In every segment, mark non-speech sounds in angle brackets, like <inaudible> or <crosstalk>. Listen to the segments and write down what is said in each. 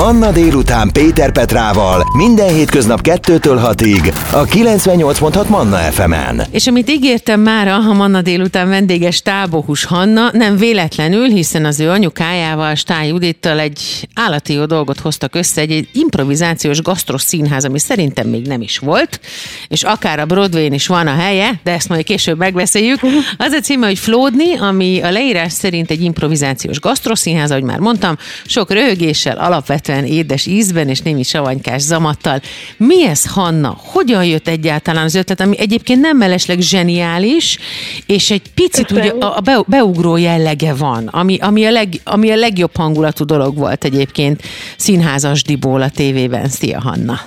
Manna délután Péter Petrával minden hétköznap 2-től 6-ig a 98.6 Manna FM-en. És amit ígértem már a Manna délután vendéges Tábohus Hanna, nem véletlenül, hiszen az ő anyukájával, Stály Judittal egy állati jó dolgot hoztak össze, egy, egy improvizációs gasztroszínház, ami szerintem még nem is volt, és akár a Broadway-n is van a helye, de ezt majd később megbeszéljük. Az a címe, hogy Flódni, ami a leírás szerint egy improvizációs gasztroszínház, ahogy már mondtam, sok röhögéssel, alapvetően édes ízben és némi savanykás zamattal. Mi ez, Hanna? Hogyan jött egyáltalán az ötlet, ami egyébként nem mellesleg zseniális, és egy picit ugye a a be- beugró jellege van, ami, ami, a leg, ami a legjobb hangulatú dolog volt egyébként színházas Diból a tévében. Szia, Hanna!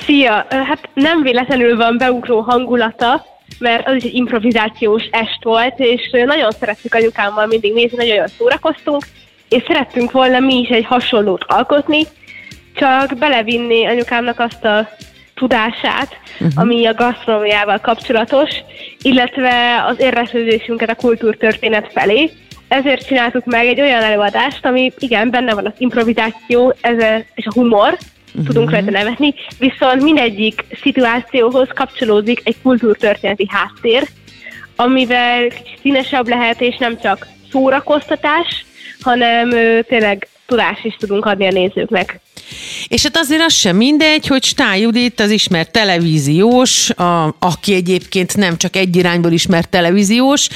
Szia! Hát nem véletlenül van beugró hangulata, mert az is egy improvizációs est volt, és nagyon szerettük anyukámmal mindig nézni, nagyon jól szórakoztunk, és szerettünk volna mi is egy hasonlót alkotni, csak belevinni anyukámnak azt a tudását, uh-huh. ami a gasztronómiával kapcsolatos, illetve az érdeklődésünket a kultúrtörténet felé. Ezért csináltuk meg egy olyan előadást, ami igen, benne van az improvizáció ez, és a humor, uh-huh. tudunk rajta nevetni, viszont mindegyik szituációhoz kapcsolódik egy kultúrtörténeti háttér, amivel kicsit színesebb lehet, és nem csak szórakoztatás, hanem tényleg tudást is tudunk adni a nézőknek. És hát azért az sem mindegy, hogy Stály Judit az ismert televíziós, a, aki egyébként nem csak egy irányból ismert televíziós,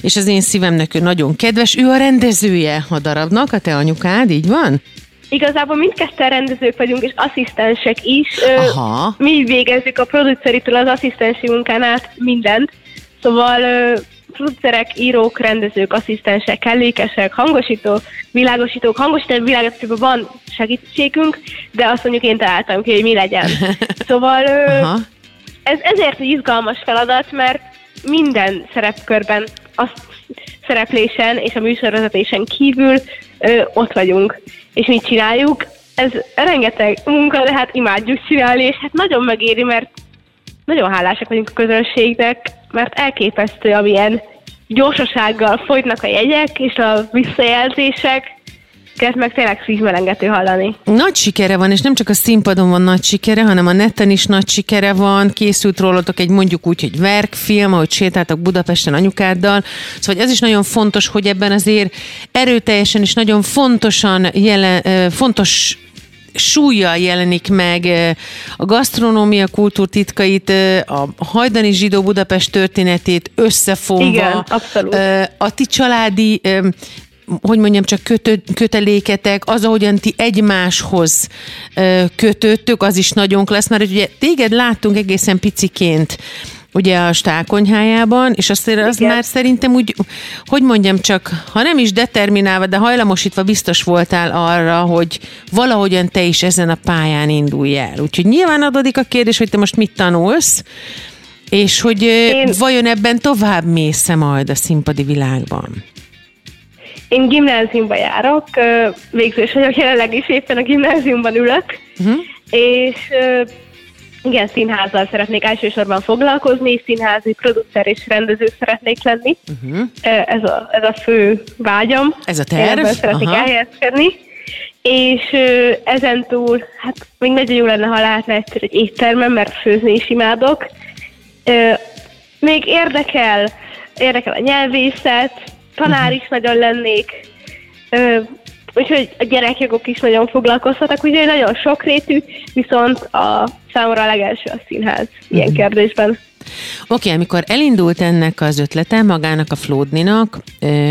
és az én szívemnek ő nagyon kedves. Ő a rendezője a darabnak, a te anyukád, így van? Igazából mindketten rendezők vagyunk, és asszisztensek is. Aha. Mi végezzük a produceritől az asszisztensi munkán át mindent. Szóval producerek, írók, rendezők, asszisztensek, kellékesek, hangosítók, világosítók, hangosító világosítóban van segítségünk, de azt mondjuk én találtam ki, hogy mi legyen. <laughs> Szóval ez ezért egy izgalmas feladat, mert minden szerepkörben a szereplésen és a műsorvezetésen kívül ö, ott vagyunk, és mit csináljuk. Ez rengeteg munka, de hát imádjuk csinálni, és hát nagyon megéri, mert nagyon hálásak vagyunk a közönségnek, mert elképesztő, amilyen gyorsasággal folytnak a jegyek és a visszajelzések, ezt meg tényleg szívmelengető hallani. Nagy sikere van, és nem csak a színpadon van nagy sikere, hanem a neten is nagy sikere van. Készült rólatok egy mondjuk úgy, hogy verkfilm, ahogy sétáltak Budapesten anyukáddal. Szóval ez is nagyon fontos, hogy ebben azért erőteljesen és nagyon fontosan jelen, fontos súlyjal jelenik meg a gasztronómia kultúrtitkait, a hajdani zsidó Budapest történetét összefogva. Igen, abszolút. A ti családi hogy mondjam, csak kötö, köteléketek, az, ahogyan ti egymáshoz kötöttök, az is nagyon klassz, mert ugye téged láttunk egészen piciként ugye a stákonyhájában, és azt az már szerintem úgy, hogy mondjam csak, ha nem is determinálva, de hajlamosítva biztos voltál arra, hogy valahogyan te is ezen a pályán indulj el. Úgyhogy nyilván adódik a kérdés, hogy te most mit tanulsz, és hogy Én... vajon ebben tovább mész majd a színpadi világban? Én gimnáziumba járok, végzős vagyok, jelenleg is éppen a gimnáziumban ülök, uh-huh. és igen, színházzal szeretnék elsősorban foglalkozni, színházi producer és rendező szeretnék lenni. Uh-huh. Ez, a, ez a fő vágyam. Ez a terv? Ebben szeretnék Aha. elhelyezkedni. És ezen túl, hát még nagyon jó lenne, ha lehetne egyszer egy éttermem, mert főzni is imádok. Még érdekel, érdekel a nyelvészet, tanár uh-huh. is nagyon lennék, úgyhogy a gyerekjogok is nagyon foglalkoztatak, úgyhogy nagyon sokrétű, viszont a számomra a legelső a színház ilyen uh-huh. kérdésben. Oké, okay, amikor elindult ennek az ötlete magának a Flódninak,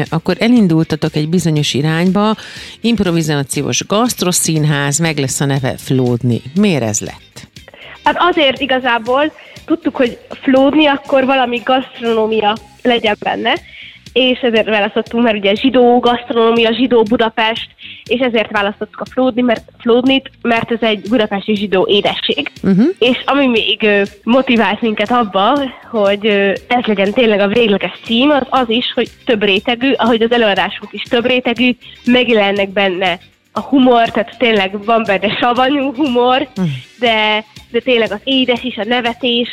akkor elindultatok egy bizonyos irányba, improvizációs gasztroszínház, meg lesz a neve Flódni. Miért ez lett? Hát azért igazából tudtuk, hogy Flódni, akkor valami gasztronómia legyen benne, és ezért választottunk, mert ugye zsidó gasztronómia, zsidó Budapest, és ezért választottuk a Flódni, mert, Flódnit, mert ez egy budapesti zsidó édesség. Uh-huh. És ami még motivált minket abba, hogy ez legyen tényleg a végleges cím, az az is, hogy több rétegű, ahogy az előadásunk is több rétegű, megjelennek benne a humor, tehát tényleg van benne savanyú humor, uh-huh. de, de tényleg az édes is, a nevetés,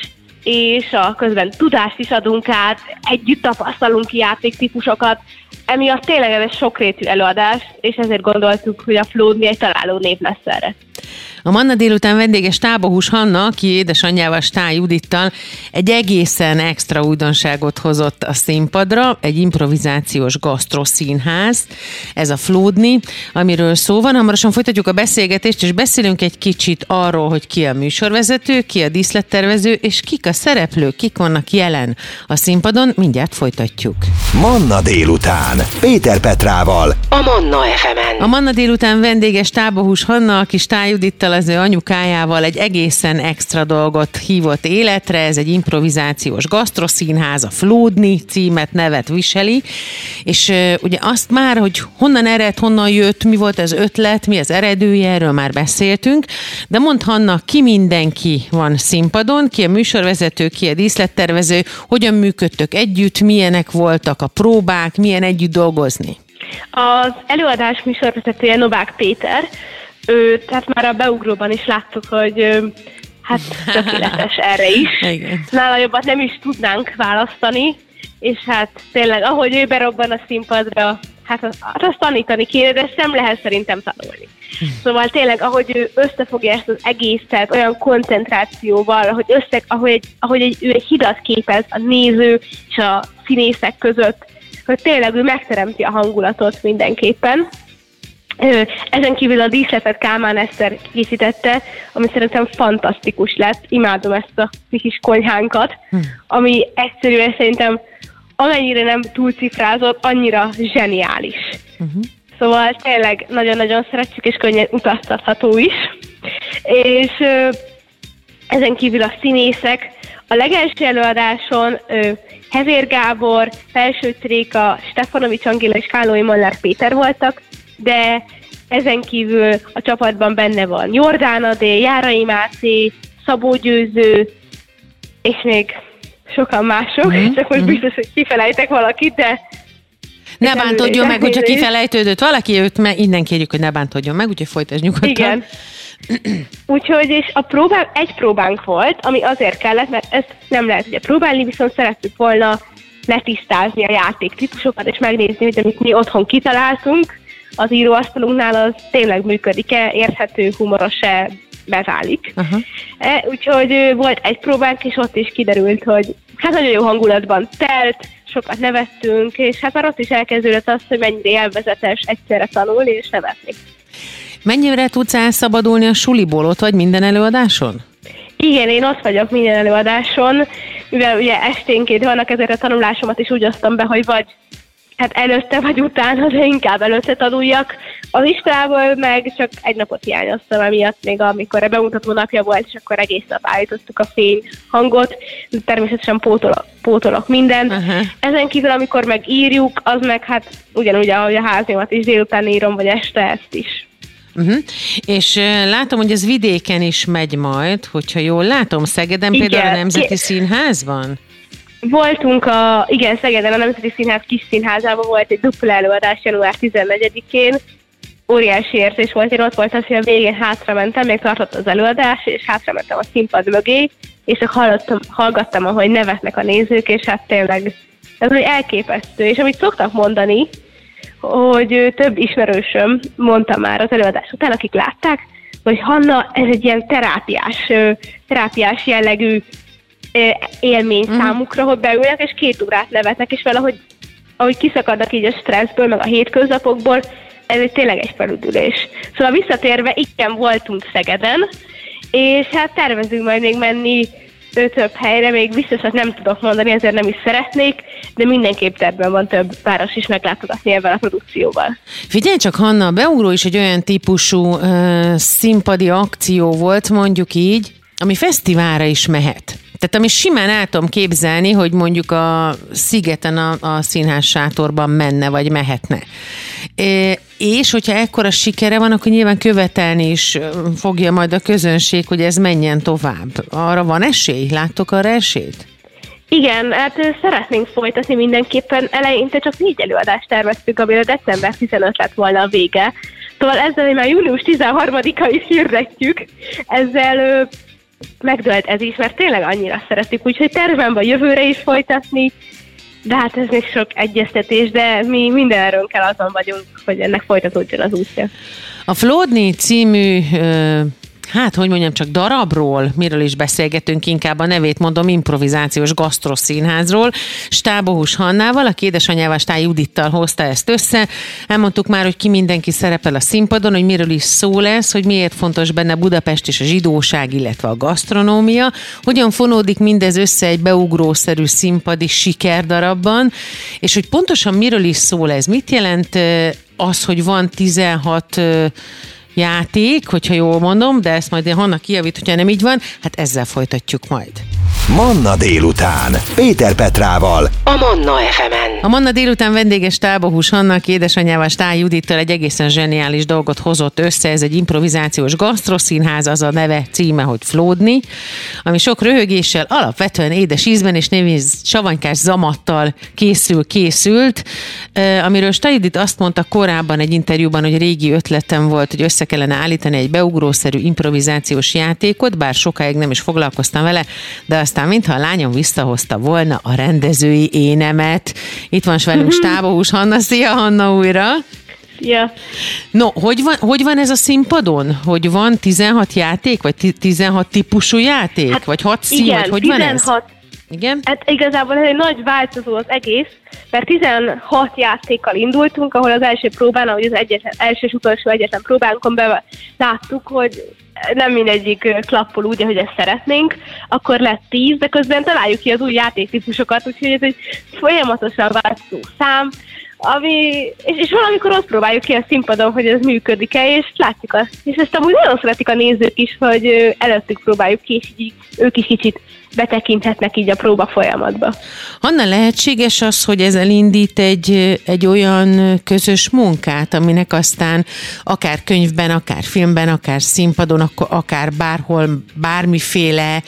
és a közben tudást is adunk át, együtt tapasztalunk ki játéktípusokat, emiatt tényleg ez egy sokrétű előadás, és ezért gondoltuk, hogy a Flood egy találó név lesz erre. A Manna délután vendége Stábohus Hanna, aki édesanyjával Stá Judittal egy egészen extra újdonságot hozott a színpadra, egy improvizációs gasztroszínház, ez a Flódni, amiről szó van. Hamarosan folytatjuk a beszélgetést, és beszélünk egy kicsit arról, hogy ki a műsorvezető, ki a díszlettervező, és kik a szereplők, kik vannak jelen a színpadon. Mindjárt folytatjuk. Manna délután. Péter Petrával. A Manna FM-en. A Manna délután vendége Stábohus Hanna, aki Stá Judittal az ő anyukájával egy egészen extra dolgot hívott életre, ez egy improvizációs gasztroszínház, a Flódni címet, nevet viseli, és ugye azt már, hogy honnan ered, honnan jött, mi volt az ötlet, mi az eredője, erről már beszéltünk, de mond Hanna, ki mindenki van színpadon, ki a műsorvezető, ki a díszlettervező, hogyan működtök együtt, milyenek voltak a próbák, milyen együtt dolgozni? Az előadás műsorvezetője Novák Péter, ő, tehát már a beugróban is láttuk, hogy hát tökéletes <laughs> erre is. Igen. Nála jobbat nem is tudnánk választani, és hát tényleg, ahogy ő berobban a színpadra, hát azt, azt tanítani kéne, de ezt nem lehet szerintem tanulni. Szóval tényleg, ahogy ő összefogja ezt az egészet olyan koncentrációval, hogy össze, ahogy, egy, ahogy egy, ő egy hidat képez a néző és a színészek között, hogy tényleg ő megteremti a hangulatot mindenképpen. Ezen kívül a díszletet Kálmán Eszter készítette, ami szerintem fantasztikus lett. Imádom ezt a kis konyhánkat, ami egyszerűen szerintem amennyire nem túlcifrázott, annyira zseniális. Uh-huh. Szóval tényleg nagyon-nagyon szeretjük, és könnyen utaztatható is. És ezen kívül a színészek, a legelső előadáson Hevér Gábor, Felső Tréka, Stefanovics Angéla és Kálói Moller Péter voltak, de ezen kívül a csapatban benne van Jordán Adé, Járai Máté, Szabó Győző, és még sokan mások, mm-hmm. csak most biztos, hogy kifelejtek valakit, de ne bántodjon meg, hogyha kifelejtődött valaki, őt me, innen kérjük, hogy ne bántodjon meg, úgyhogy folytasd nyugodtan. Igen. <clears throat> Úgyhogy és a próbán, egy próbánk volt, ami azért kellett, mert ezt nem lehet ugye próbálni, viszont szerettük volna letisztázni a játék típusokat, és megnézni, hogy amit mi otthon kitaláltunk, az íróasztalunknál az tényleg működik-e, érthető, humoros-e, beválik. Uh-huh. E, úgyhogy volt egy próbánk, és ott is kiderült, hogy hát nagyon jó hangulatban telt, sokat nevettünk, és hát már ott is elkezdődött az, hogy mennyire élvezetes egyszerre tanulni és nevetni. Mennyire tudsz elszabadulni a suliból, ott vagy minden előadáson? Igen, én ott vagyok minden előadáson, mivel ugye esténként vannak, ezért a tanulásomat is úgy osztom be, hogy vagy hát előtte vagy utána, de inkább előtte tanuljak. Az iskolából meg csak egy napot hiányoztam emiatt, még amikor a bemutató napja volt, és akkor egész nap állítottuk a fény hangot, természetesen pótolok, pótolok mindent. Uh-huh. Ezen kívül, amikor meg írjuk, az meg hát ugyanúgy, ahogy a házimat is délután írom, vagy este ezt is. Uh-huh. És uh, látom, hogy ez vidéken is megy majd, hogyha jól látom, Szegeden Igen. például a Nemzeti Színházban? Voltunk a, igen, Szegeden a Nemzeti Színház kis színházában volt egy dupla előadás január 14-én, óriási érzés volt, én ott voltam, hogy a végén hátra mentem, még tartott az előadás, és hátra mentem a színpad mögé, és csak hallottam, hallgattam, ahogy nevetnek a nézők, és hát tényleg ez egy elképesztő. És amit szoktak mondani, hogy több ismerősöm mondta már az előadás után, akik látták, hogy Hanna, ez egy ilyen terápiás, terápiás jellegű élmény uh-huh. számukra, hogy beülnek, és két órát nevetnek, és valahogy ahogy kiszakadnak így a stresszből, meg a hétköznapokból, ez egy tényleg egy felüdülés. Szóval visszatérve, igen, voltunk Szegeden, és hát tervezünk majd még menni több helyre, még biztosat nem tudok mondani, ezért nem is szeretnék, de mindenképp tervben van több város is meglátogatni ebben a produkcióval. Figyelj csak, Hanna, a beugró is egy olyan típusú uh, színpadi akció volt, mondjuk így, ami fesztiválra is mehet. Tehát ami simán el tudom képzelni, hogy mondjuk a szigeten a, a színház sátorban menne, vagy mehetne. E, és hogyha ekkora sikere van, akkor nyilván követelni is fogja majd a közönség, hogy ez menjen tovább. Arra van esély? Láttok arra esélyt? Igen, hát szeretnénk folytatni mindenképpen. Eleinte csak négy előadást terveztük, amire december 15 lett volna a vége. Szóval ezzel már június 13-a is hirdetjük. Ezzel megdölt ez is, mert tényleg annyira szeretik, úgyhogy tervem van jövőre is folytatni, de hát ez még sok egyeztetés, de mi mindenről kell azon vagyunk, hogy ennek folytatódjon az útja. A Flódni című hát hogy mondjam, csak darabról, miről is beszélgetünk, inkább a nevét mondom, improvizációs gasztroszínházról. Stábohus Hannával, a édesanyjával Stály Judittal hozta ezt össze. Elmondtuk már, hogy ki mindenki szerepel a színpadon, hogy miről is szó lesz, hogy miért fontos benne Budapest és a zsidóság, illetve a gasztronómia, hogyan fonódik mindez össze egy beugrószerű színpadi sikerdarabban, és hogy pontosan miről is szól ez, mit jelent az, hogy van 16 játék, hogyha jól mondom, de ezt majd én Hanna kijavít, hogyha nem így van, hát ezzel folytatjuk majd. Manna délután. Péter Petrával. A Manna FM-en. A Manna délután vendéges Tábohús Hannak édesanyjával Stály Judittal egy egészen zseniális dolgot hozott össze. Ez egy improvizációs gasztroszínház, az a neve, címe, hogy Flódni, ami sok röhögéssel, alapvetően édes ízben és névíz savanykás zamattal készül, készült, amiről Stály Judit azt mondta korábban egy interjúban, hogy régi ötletem volt, hogy össze kellene állítani egy beugrószerű improvizációs játékot, bár sokáig nem is foglalkoztam vele, de aztán mintha a lányom visszahozta volna a rendezői énemet. Itt van velünk Stábohús Hanna. Szia Hanna újra! Ja. No, hogy van, hogy van ez a színpadon? Hogy van 16 játék, vagy 16 típusú játék? Hát vagy 6 szín, igen, vagy hogy 16, van ez? Igen? Hát igazából ez egy nagy változó az egész, mert 16 játékkal indultunk, ahol az első próbán, ahogy az egyetlen, első és utolsó egyetlen próbánkon be láttuk, hogy nem mindegyik klappol úgy, ahogy ezt szeretnénk, akkor lett 10, de közben találjuk ki az új játéktípusokat, úgyhogy ez egy folyamatosan változó szám, ami, és, és valamikor azt próbáljuk ki a színpadon, hogy ez működik-e, és látjuk azt. És ezt amúgy nagyon szeretik a nézők is, hogy előttük próbáljuk ki, és így ők is kicsit betekinthetnek így a próba folyamatba. Hanna, lehetséges az, hogy ez elindít egy, egy olyan közös munkát, aminek aztán akár könyvben, akár filmben, akár színpadon, akár bárhol, bármiféle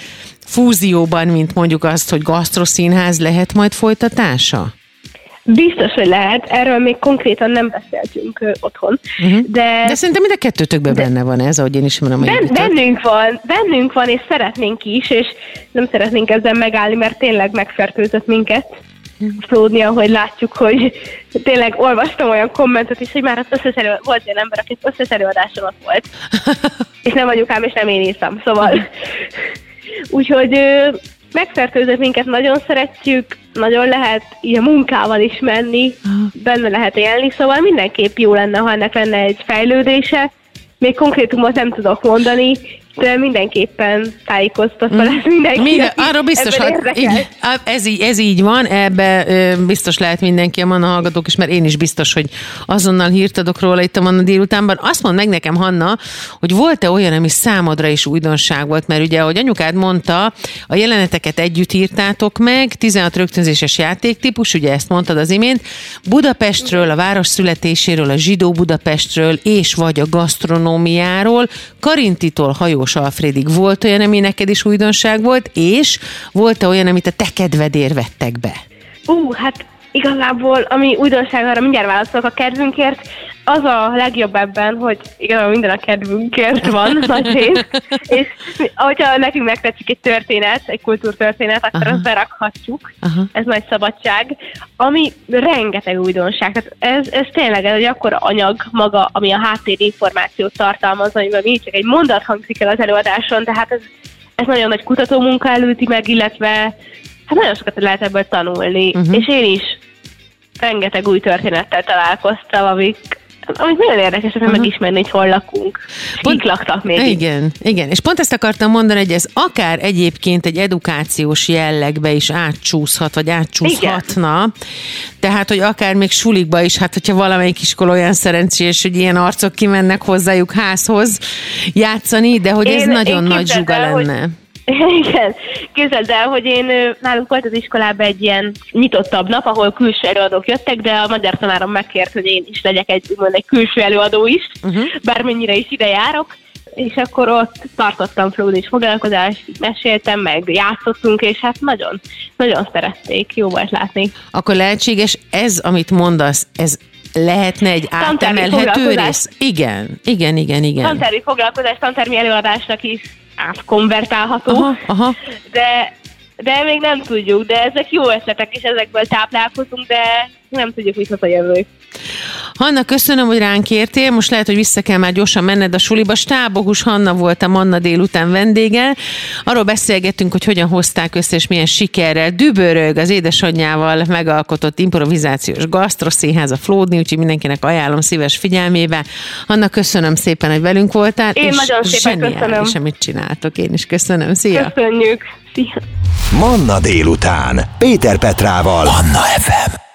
fúzióban, mint mondjuk azt, hogy gasztroszínház lehet majd folytatása? Biztos, hogy lehet. Erről még konkrétan nem beszéltünk uh, otthon. Uh-huh. De, de szerintem mind a kettőtökben de, benne van ez, ahogy én ismerem a ben, Bennünk van, bennünk van, és szeretnénk is, és nem szeretnénk ezzel megállni, mert tényleg megfertőzött minket. Flódni, ahogy látjuk, hogy tényleg olvastam olyan kommentet is, hogy már az összes elő, volt olyan ember, aki az összes előadáson ott volt. <laughs> és nem anyukám, és nem én írtam, szóval. Úgyhogy megfertőzött minket, nagyon szeretjük, nagyon lehet így a munkával is menni, benne lehet élni, szóval mindenképp jó lenne, ha ennek lenne egy fejlődése. Még konkrétumot nem tudok mondani, de mindenképpen tájékoztatva lesz mindenki. Minden, arról biztos, hogy ez, így, ez így van, ebbe biztos lehet mindenki a Manna hallgatók is, mert én is biztos, hogy azonnal hírt adok róla itt a Manna délutánban. Azt mond meg nekem, Hanna, hogy volt-e olyan, ami számodra is újdonság volt, mert ugye, ahogy anyukád mondta, a jeleneteket együtt írtátok meg, 16 rögtönzéses játéktípus, ugye ezt mondtad az imént, Budapestről, a város születéséről, a zsidó Budapestről és vagy a gasztronómiáról, Karintitól hajós János Alfrédig. Volt olyan, ami neked is újdonság volt, és volt-e olyan, amit a te kedvedér vettek be? Ú, uh, hát igazából, ami újdonság, arra mindjárt válaszolok a kedvünkért, az a legjobb ebben, hogy igazából minden a kedvünkért van, <laughs> nagy rész, és hogyha nekünk megtetszik egy történet, egy kultúrtörténet, akkor Aha. azt berakhatjuk, Aha. ez nagy szabadság, ami rengeteg újdonság, tehát ez, ez tényleg ez egy akkora anyag maga, ami a háttér információt tartalmaz, amiben mi csak egy mondat hangzik el az előadáson, tehát ez, ez nagyon nagy kutatómunka előtti meg, illetve hát nagyon sokat lehet ebből tanulni, uh-huh. és én is rengeteg új történettel találkoztam, amik amit nagyon érdekes, hogy megismerni, hogy hol lakunk. Pont, kik laktak még. Igen, igen. És pont ezt akartam mondani, hogy ez akár egyébként egy edukációs jellegbe is átcsúszhat, vagy átcsúszhatna. Igen. Tehát, hogy akár még sulikba is, hát hogyha valamelyik iskola olyan szerencsés, hogy ilyen arcok kimennek hozzájuk házhoz játszani, de hogy ez én, nagyon én nagy zsuga lenne. Hogy <laughs> Igen, képzeld el, hogy én nálunk volt az iskolában egy ilyen nyitottabb nap, ahol külső előadók jöttek, de a magyar tanárom megkért, hogy én is legyek egy, úgymond egy külső előadó is, uh-huh. bármennyire is ide járok és akkor ott tartottam és foglalkozást, meséltem, meg játszottunk, és hát nagyon, nagyon szerették, jó volt látni. Akkor lehetséges ez, amit mondasz, ez lehetne egy átemelhető rész? Igen, igen, igen, igen. Tantermi foglalkozás, tantermi előadásnak is átkonvertálható. Aha, aha. De, de még nem tudjuk, de ezek jó ötletek, és ezekből táplálkozunk, de nem tudjuk, hoz a jövő. Hanna, köszönöm, hogy ránk értél. Most lehet, hogy vissza kell már gyorsan menned a suliba. Stábogus Hanna volt a Manna délután vendége. Arról beszélgettünk, hogy hogyan hozták össze, és milyen sikerrel. Dübörög az édesanyjával megalkotott improvizációs gasztroszínház a Flódni, úgyhogy mindenkinek ajánlom szíves figyelmébe. Hanna, köszönöm szépen, hogy velünk voltál. Én és nagyon szépen köszönöm. amit csináltok. Én is köszönöm. Szia! Köszönjük! Szia! Manna délután. Péter Petrával. Manna FM.